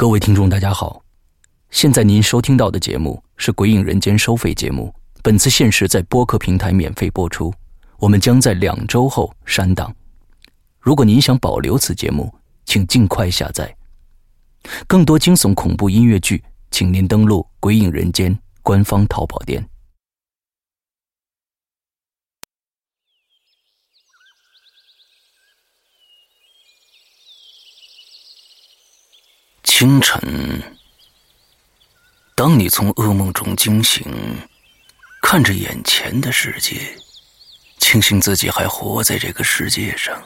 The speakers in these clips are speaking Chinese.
各位听众，大家好，现在您收听到的节目是《鬼影人间》收费节目，本次限时在播客平台免费播出，我们将在两周后删档。如果您想保留此节目，请尽快下载。更多惊悚恐怖音乐剧，请您登录《鬼影人间》官方淘宝店。清晨，当你从噩梦中惊醒，看着眼前的世界，庆幸自己还活在这个世界上，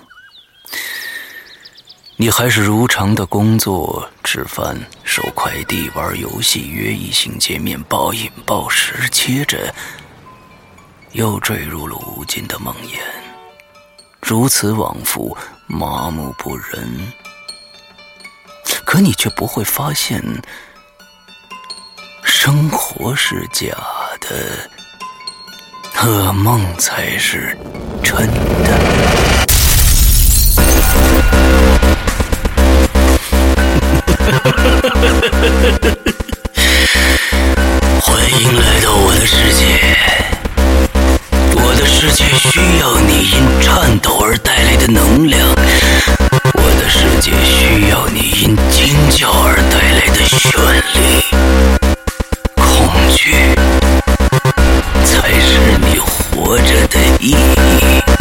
你还是如常的工作、吃饭、收快递、玩游戏、约异性见面、暴饮暴食，接着又坠入了无尽的梦魇，如此往复，麻木不仁。可你却不会发现，生活是假的，噩梦才是真的。欢迎来到我的世界，我的世界需要你因颤抖而带来的能量。世界需要你因尖叫而带来的绚丽，恐惧才是你活着的意义。《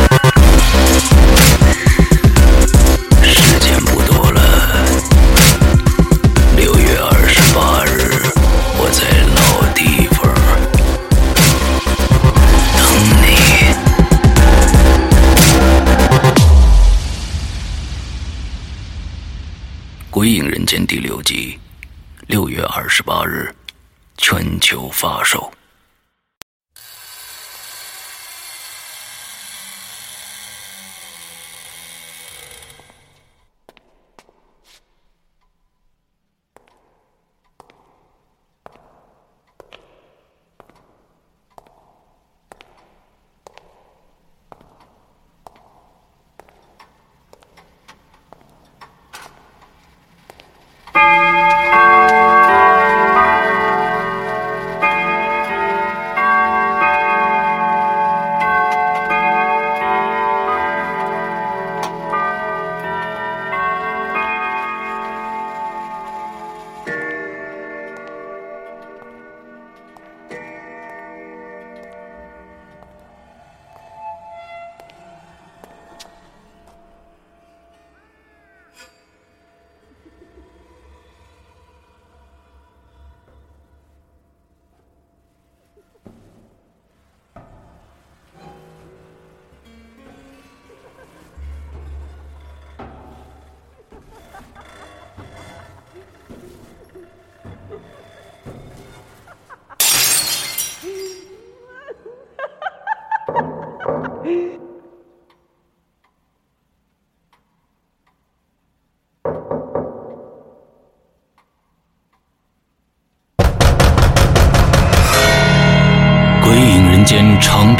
八日，全球发售。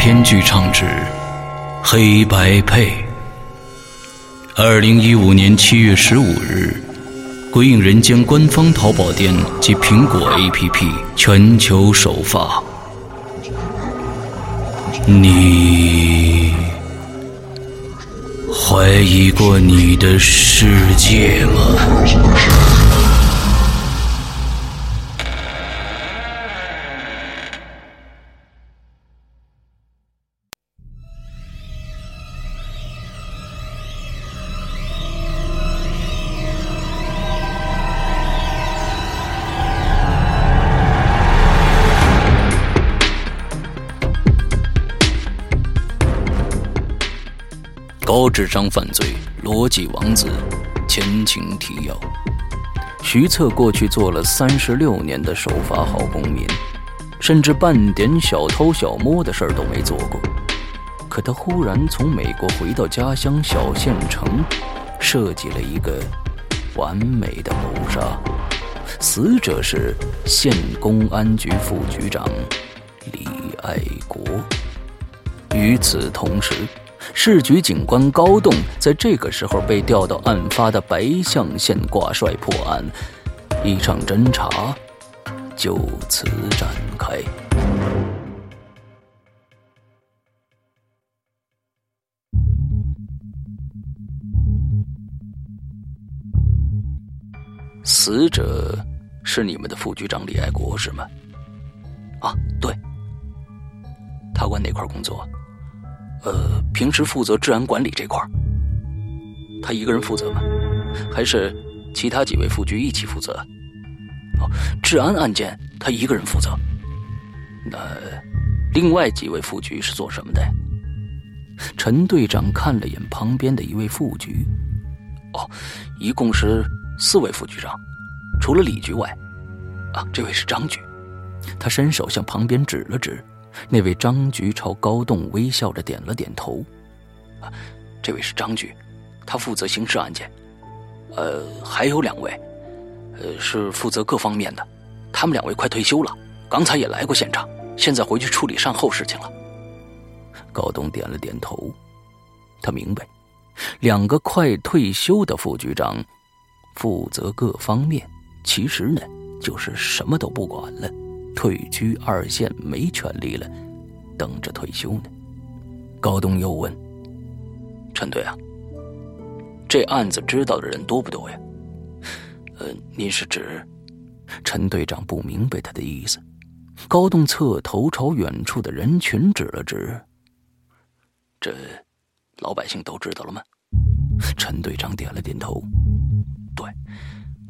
篇剧唱之《黑白配》。二零一五年七月十五日，鬼影人间官方淘宝店及苹果 APP 全球首发。你怀疑过你的世界吗？高智商犯罪逻辑王子，前情提要：徐策过去做了三十六年的守法好公民，甚至半点小偷小摸的事儿都没做过。可他忽然从美国回到家乡小县城，设计了一个完美的谋杀，死者是县公安局副局长李爱国。与此同时。市局警官高栋在这个时候被调到案发的白象县挂帅破案，一场侦查就此展开。死者是你们的副局长李爱国是吗？啊，对。他管哪块工作？呃，平时负责治安管理这块他一个人负责吗？还是其他几位副局一起负责？哦，治安案件他一个人负责。那另外几位副局是做什么的？陈队长看了眼旁边的一位副局。哦，一共是四位副局长，除了李局外，啊，这位是张局。他伸手向旁边指了指。那位张局朝高栋微笑着点了点头，啊，这位是张局，他负责刑事案件，呃，还有两位，呃，是负责各方面的，他们两位快退休了，刚才也来过现场，现在回去处理善后事情了。高栋点了点头，他明白，两个快退休的副局长，负责各方面，其实呢，就是什么都不管了。退居二线没权利了，等着退休呢。高东又问：“陈队啊，这案子知道的人多不多呀？”“ 呃，您是指？”陈队长不明白他的意思。高栋侧头朝远处的人群指了指：“这老百姓都知道了吗？” 陈队长点了点头：“对，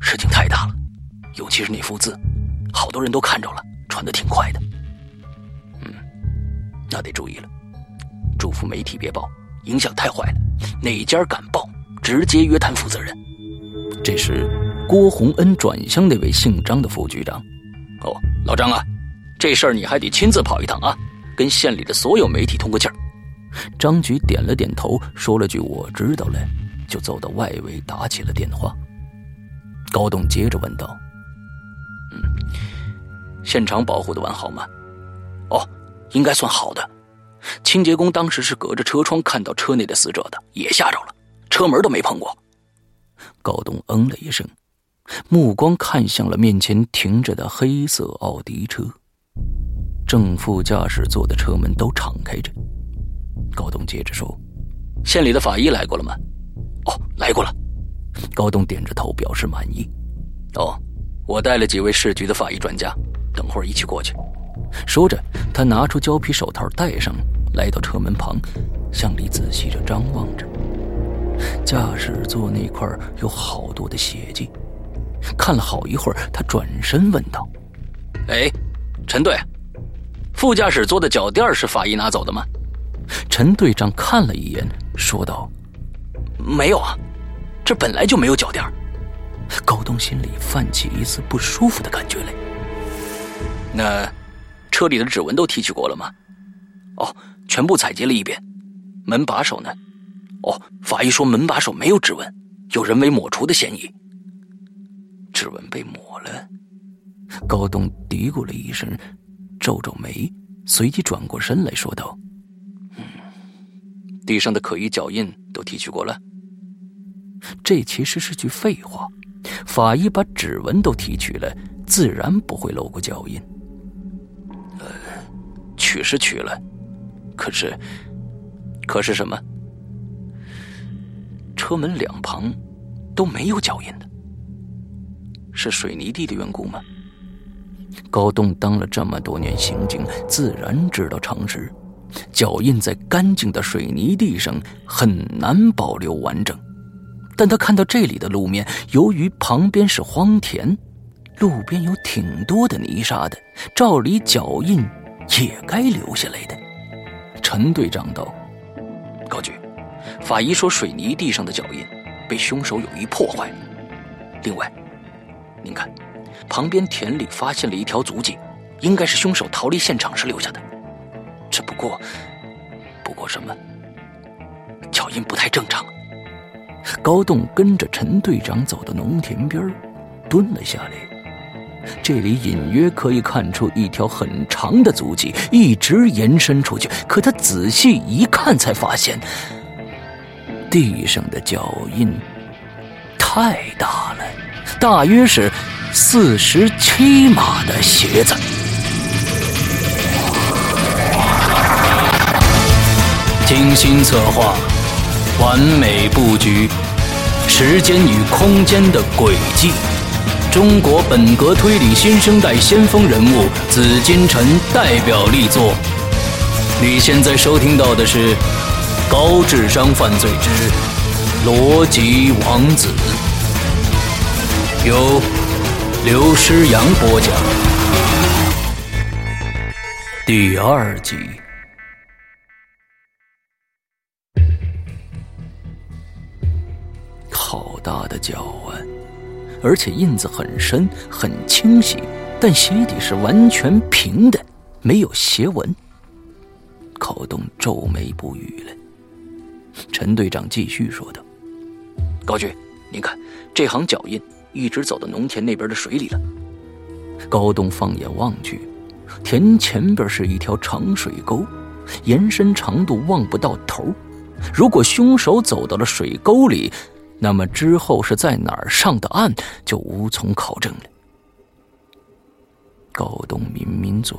事情太大了，尤其是那幅字。”好多人都看着了，传的挺快的。嗯，那得注意了。嘱咐媒体别报，影响太坏了。哪家敢报，直接约谈负责人。这时，郭洪恩转向那位姓张的副局长：“哦，老张啊，这事儿你还得亲自跑一趟啊，跟县里的所有媒体通个气儿。”张局点了点头，说了句“我知道了”，就走到外围打起了电话。高栋接着问道。嗯，现场保护的完好吗？哦，应该算好的。清洁工当时是隔着车窗看到车内的死者的，也吓着了，车门都没碰过。高东嗯了一声，目光看向了面前停着的黑色奥迪车，正副驾驶座的车门都敞开着。高东接着说：“县里的法医来过了吗？”“哦，来过了。”高东点着头表示满意。“哦。”我带了几位市局的法医专家，等会儿一起过去。说着，他拿出胶皮手套戴上，来到车门旁，向里仔细着张望着。驾驶座那块有好多的血迹。看了好一会儿，他转身问道：“哎，陈队，副驾驶座的脚垫是法医拿走的吗？”陈队长看了一眼，说道：“没有啊，这本来就没有脚垫。”高东心里泛起一丝不舒服的感觉来。那车里的指纹都提取过了吗？哦，全部采集了一遍。门把手呢？哦，法医说门把手没有指纹，有人为抹除的嫌疑。指纹被抹了。高东嘀咕了一声，皱皱眉，随即转过身来说道：“嗯，地上的可疑脚印都提取过了。”这其实是句废话。法医把指纹都提取了，自然不会漏过脚印。呃，取是取了，可是，可是什么？车门两旁都没有脚印的，是水泥地的缘故吗？高栋当了这么多年刑警，自然知道常识，脚印在干净的水泥地上很难保留完整。但他看到这里的路面，由于旁边是荒田，路边有挺多的泥沙的，照理脚印也该留下来的。陈队长道：“高局，法医说水泥地上的脚印被凶手有意破坏。另外，您看，旁边田里发现了一条足迹，应该是凶手逃离现场时留下的。只不过，不过什么？脚印不太正常。”高栋跟着陈队长走到农田边蹲了下来。这里隐约可以看出一条很长的足迹，一直延伸出去。可他仔细一看，才发现地上的脚印太大了，大约是四十七码的鞋子。精心策划，完美布局，时间与空间的轨迹。中国本格推理新生代先锋人物紫金陈代表力作。你现在收听到的是《高智商犯罪之逻辑王子》，由刘诗阳播讲，第二集。大的脚啊！而且印子很深，很清晰，但鞋底是完全平的，没有鞋纹。高东皱眉不语了。陈队长继续说道：“高局，您看，这行脚印一直走到农田那边的水里了。”高东放眼望去，田前边是一条长水沟，延伸长度望不到头。如果凶手走到了水沟里，那么之后是在哪儿上的岸，就无从考证了。高东抿抿嘴，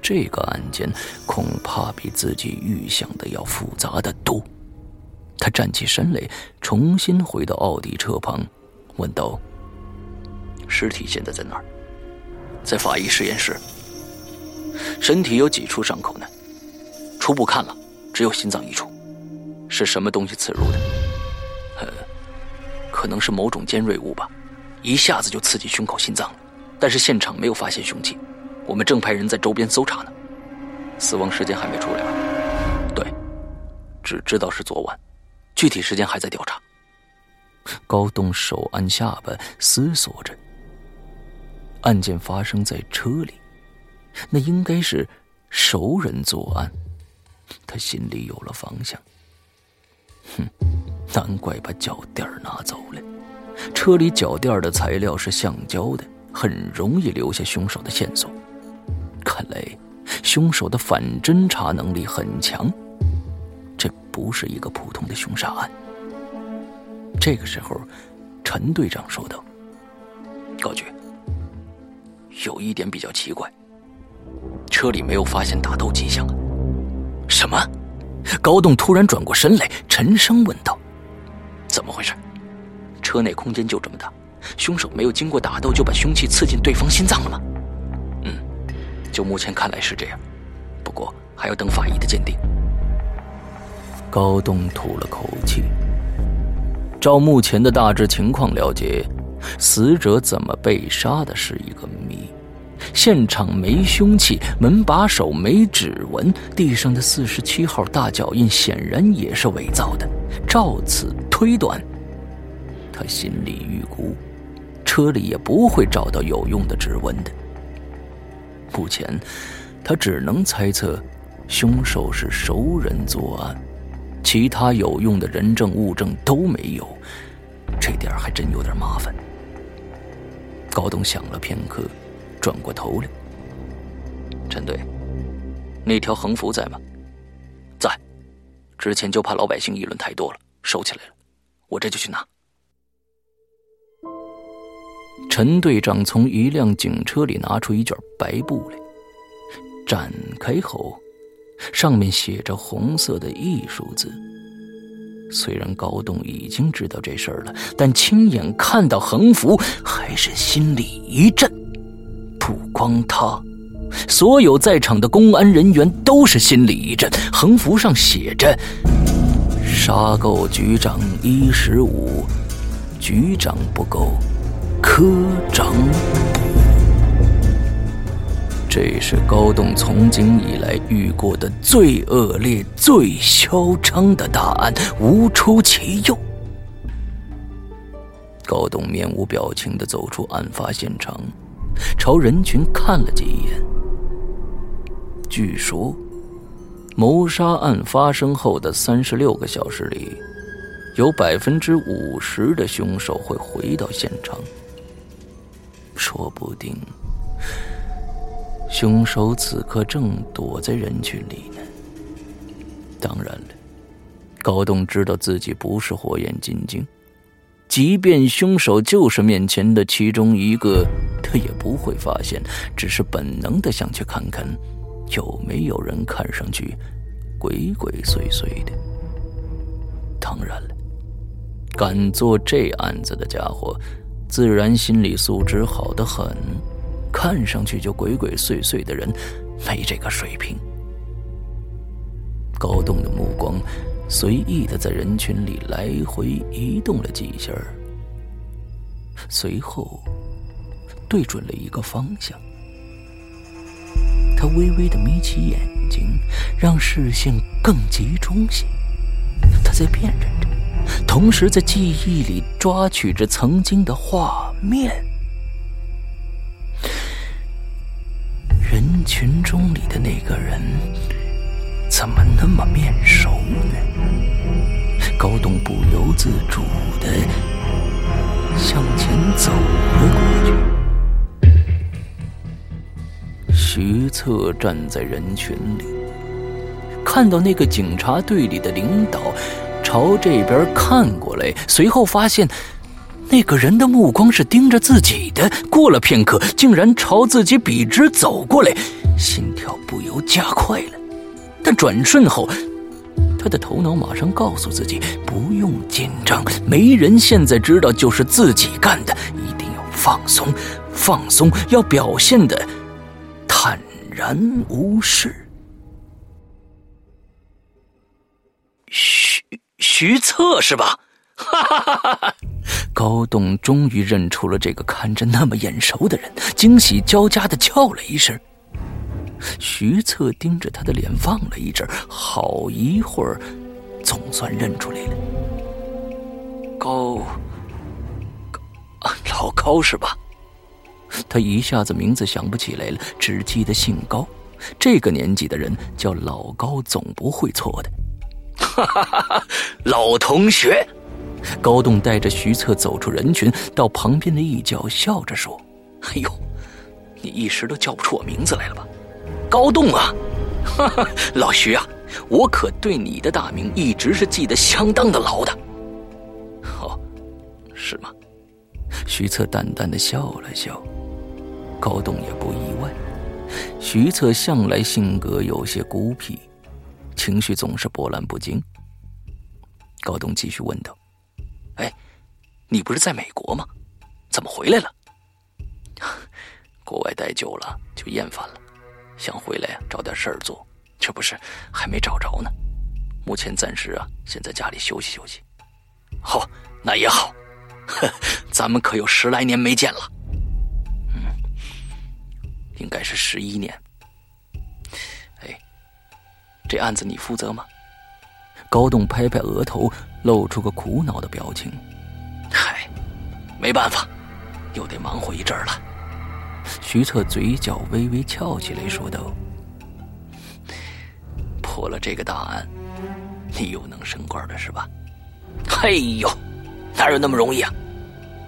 这个案件恐怕比自己预想的要复杂的多。他站起身来，重新回到奥迪车旁，问道：“尸体现在在哪儿？”“在法医实验室。”“身体有几处伤口呢？”“初步看了，只有心脏一处。”“是什么东西刺入的？”可能是某种尖锐物吧，一下子就刺激胸口、心脏了。但是现场没有发现凶器，我们正派人在周边搜查呢。死亡时间还没出来吧？对，只知道是昨晚，具体时间还在调查。高栋手按下巴，思索着。案件发生在车里，那应该是熟人作案。他心里有了方向。哼。难怪把脚垫拿走了。车里脚垫的材料是橡胶的，很容易留下凶手的线索。看来，凶手的反侦查能力很强。这不是一个普通的凶杀案。这个时候，陈队长说道：“高局，有一点比较奇怪，车里没有发现打斗迹象。”什么？高栋突然转过身来，沉声问道。怎么回事？车内空间就这么大，凶手没有经过打斗就把凶器刺进对方心脏了吗？嗯，就目前看来是这样，不过还要等法医的鉴定。高东吐了口气。照目前的大致情况了解，死者怎么被杀的是一个谜。现场没凶器，门把手没指纹，地上的四十七号大脚印显然也是伪造的。照此。推断，他心里预估，车里也不会找到有用的指纹的。目前，他只能猜测，凶手是熟人作案，其他有用的人证物证都没有，这点还真有点麻烦。高东想了片刻，转过头来：“陈队，那条横幅在吗？”“在。”之前就怕老百姓议论太多了，收起来了。我这就去拿。陈队长从一辆警车里拿出一卷白布来，展开后，上面写着红色的艺术字。虽然高栋已经知道这事儿了，但亲眼看到横幅，还是心里一震。不光他，所有在场的公安人员都是心里一震。横幅上写着。杀够局长一十五，局长不够，科长补。这是高栋从警以来遇过的最恶劣、最嚣张的大案，无出其右。高栋面无表情的走出案发现场，朝人群看了几眼。据说。谋杀案发生后的三十六个小时里，有百分之五十的凶手会回到现场。说不定，凶手此刻正躲在人群里呢。当然了，高栋知道自己不是火眼金睛，即便凶手就是面前的其中一个，他也不会发现，只是本能的想去看看，有没有人看上去鬼鬼祟祟的。当然了，敢做这案子的家伙，自然心理素质好得很。看上去就鬼鬼祟祟的人，没这个水平。高栋的目光随意的在人群里来回移动了几下，随后对准了一个方向。他微微的眯起眼睛，让视线更集中些。他在辨认着，同时在记忆里抓取着曾经的画面。人群中里的那个人。怎么那么面熟呢？高栋不由自主的向前走了过去。徐策站在人群里，看到那个警察队里的领导朝这边看过来，随后发现那个人的目光是盯着自己的。过了片刻，竟然朝自己笔直走过来，心跳不由加快了。但转瞬后，他的头脑马上告诉自己不用紧张，没人现在知道就是自己干的，一定要放松，放松，要表现的然无事。徐徐策是吧？哈哈哈哈哈！高栋终于认出了这个看着那么眼熟的人，惊喜交加的叫了一声。徐策盯着他的脸望了一阵，好一会儿，总算认出来了。高，老高是吧？他一下子名字想不起来了，只记得姓高。这个年纪的人叫老高，总不会错的。哈哈哈哈老同学，高栋带着徐策走出人群，到旁边的一角，笑着说：“哎呦，你一时都叫不出我名字来了吧？”高栋啊，哈哈，老徐啊，我可对你的大名一直是记得相当的牢的。哦，是吗？徐策淡淡的笑了笑，高栋也不意外。徐策向来性格有些孤僻，情绪总是波澜不惊。高栋继续问道：“哎，你不是在美国吗？怎么回来了？国外待久了就厌烦了。”想回来，找点事儿做，这不是还没找着呢。目前暂时啊，先在家里休息休息。好，那也好，咱们可有十来年没见了。应该是十一年。哎，这案子你负责吗？高栋拍拍额头，露出个苦恼的表情。嗨，没办法，又得忙活一阵了。徐策嘴角微微翘起来，说道：“破了这个大案，你又能升官了，是吧？”“嘿呦，哪有那么容易啊？”“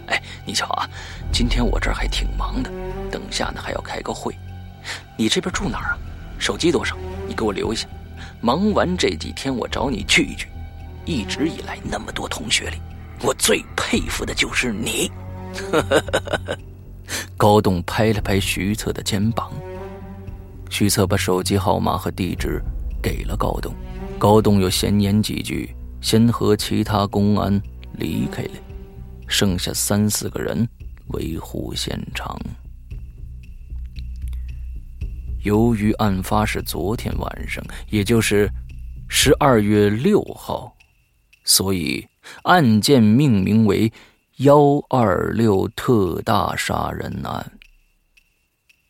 哎，你瞧啊，今天我这儿还挺忙的，等下呢还要开个会。你这边住哪儿啊？手机多少？你给我留一下。忙完这几天，我找你聚一聚。一直以来，那么多同学里，我最佩服的就是你。”呵呵呵呵呵。高栋拍了拍徐策的肩膀，徐策把手机号码和地址给了高栋，高栋又闲言几句，先和其他公安离开了，剩下三四个人维护现场。由于案发是昨天晚上，也就是十二月六号，所以案件命名为。幺二六特大杀人案，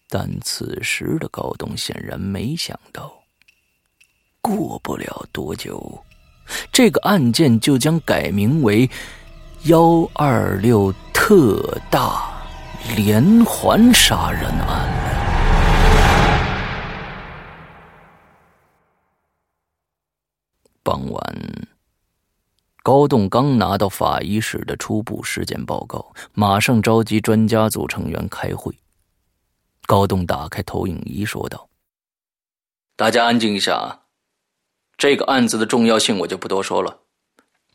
但此时的高东显然没想到，过不了多久，这个案件就将改名为幺二六特大连环杀人案。傍晚。高栋刚拿到法医室的初步尸检报告，马上召集专家组成员开会。高栋打开投影仪说道：“大家安静一下啊！这个案子的重要性我就不多说了。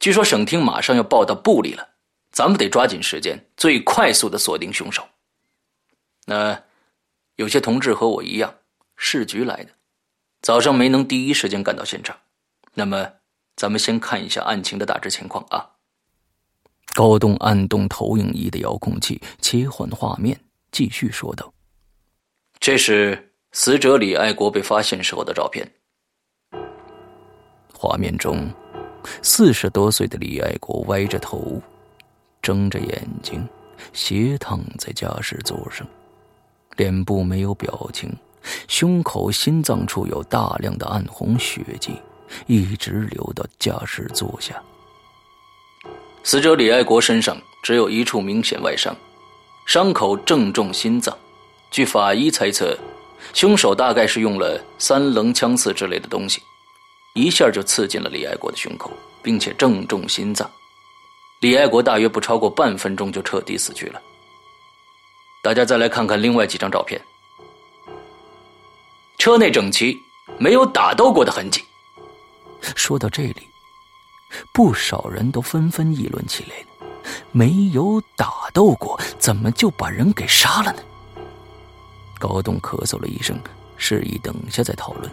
据说省厅马上要报到部里了，咱们得抓紧时间，最快速的锁定凶手。那有些同志和我一样，市局来的，早上没能第一时间赶到现场。那么，咱们先看一下案情的大致情况啊。高栋按动投影仪的遥控器，切换画面，继续说道：“这是死者李爱国被发现时候的照片。画面中，四十多岁的李爱国歪着头，睁着眼睛，斜躺在驾驶座上，脸部没有表情，胸口、心脏处有大量的暗红血迹，一直流到驾驶座下。”死者李爱国身上只有一处明显外伤，伤口正中心脏。据法医猜测，凶手大概是用了三棱枪刺之类的东西，一下就刺进了李爱国的胸口，并且正中心脏。李爱国大约不超过半分钟就彻底死去了。大家再来看看另外几张照片，车内整齐，没有打斗过的痕迹。说到这里。不少人都纷纷议论起来没有打斗过，怎么就把人给杀了呢？高栋咳嗽了一声，示意等下再讨论。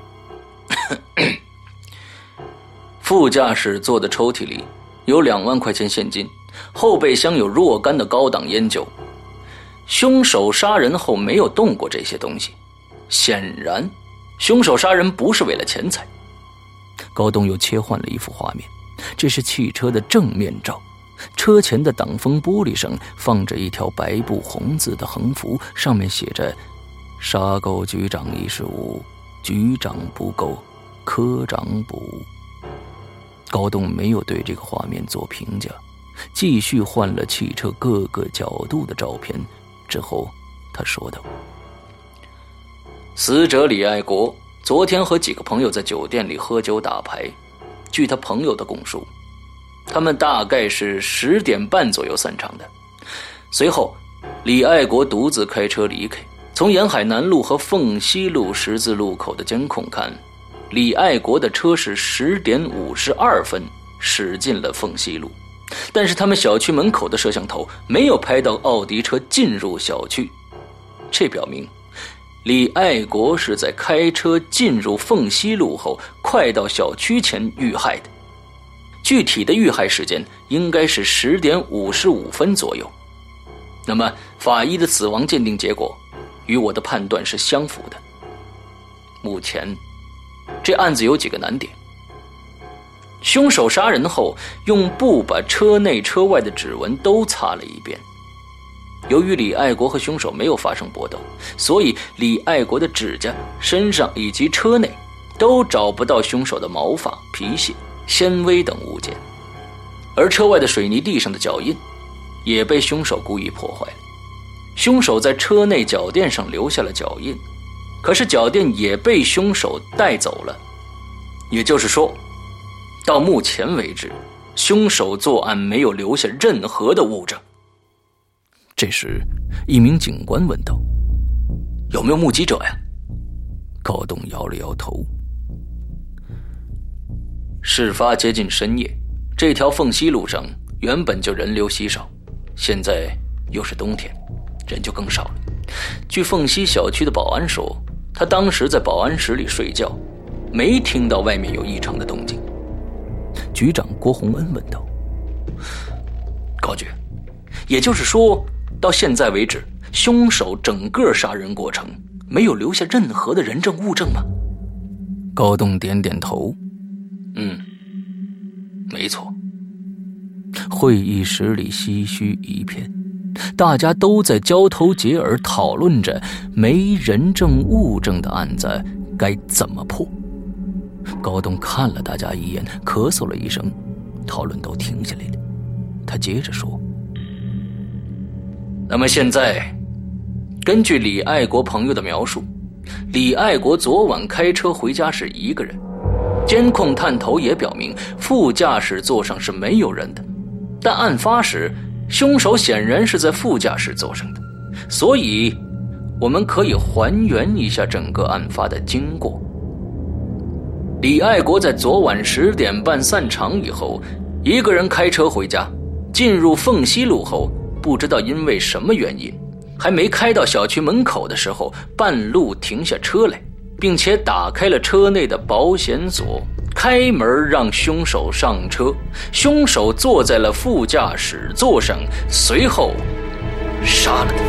副驾驶座的抽屉里有两万块钱现金，后备箱有若干的高档烟酒。凶手杀人后没有动过这些东西，显然，凶手杀人不是为了钱财。高栋又切换了一幅画面。这是汽车的正面照，车前的挡风玻璃上放着一条白布红字的横幅，上面写着“杀够局长一十五，局长不够，科长补”。高栋没有对这个画面做评价，继续换了汽车各个角度的照片。之后，他说道：“死者李爱国昨天和几个朋友在酒店里喝酒打牌。”据他朋友的供述，他们大概是十点半左右散场的。随后，李爱国独自开车离开。从沿海南路和凤西路十字路口的监控看，李爱国的车是十点五十二分驶进了凤西路，但是他们小区门口的摄像头没有拍到奥迪车进入小区，这表明。李爱国是在开车进入凤西路后，快到小区前遇害的。具体的遇害时间应该是十点五十五分左右。那么，法医的死亡鉴定结果与我的判断是相符的。目前，这案子有几个难点：凶手杀人后用布把车内车外的指纹都擦了一遍。由于李爱国和凶手没有发生搏斗，所以李爱国的指甲、身上以及车内都找不到凶手的毛发、皮屑、纤维等物件，而车外的水泥地上的脚印也被凶手故意破坏了。凶手在车内脚垫上留下了脚印，可是脚垫也被凶手带走了。也就是说，到目前为止，凶手作案没有留下任何的物证。这时，一名警官问道：“有没有目击者呀？”高栋摇了摇头。事发接近深夜，这条凤溪路上原本就人流稀少，现在又是冬天，人就更少了。据凤溪小区的保安说，他当时在保安室里睡觉，没听到外面有异常的动静。局长郭洪恩问道：“高局，也就是说？”到现在为止，凶手整个杀人过程没有留下任何的人证物证吗？高栋点点头，嗯，没错。会议室里唏嘘一片，大家都在交头接耳讨论着没人证物证的案子该怎么破。高栋看了大家一眼，咳嗽了一声，讨论都停下来了。他接着说。那么现在，根据李爱国朋友的描述，李爱国昨晚开车回家是一个人，监控探头也表明副驾驶座上是没有人的，但案发时凶手显然是在副驾驶座上的，所以我们可以还原一下整个案发的经过。李爱国在昨晚十点半散场以后，一个人开车回家。进入凤西路后，不知道因为什么原因，还没开到小区门口的时候，半路停下车来，并且打开了车内的保险锁，开门让凶手上车。凶手坐在了副驾驶座上，随后杀了他。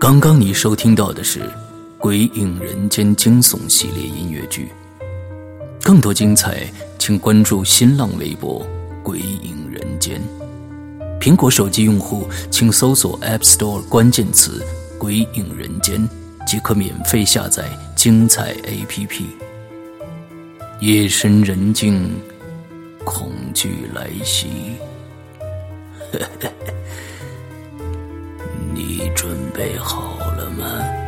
刚刚你收听到的是《鬼影人间》惊悚系列音乐剧，更多精彩，请关注新浪微博“鬼影间”。苹果手机用户请搜索 App Store 关键词“鬼影人间”，即可免费下载精彩 APP。夜深人静，恐惧来袭。你准备好了吗？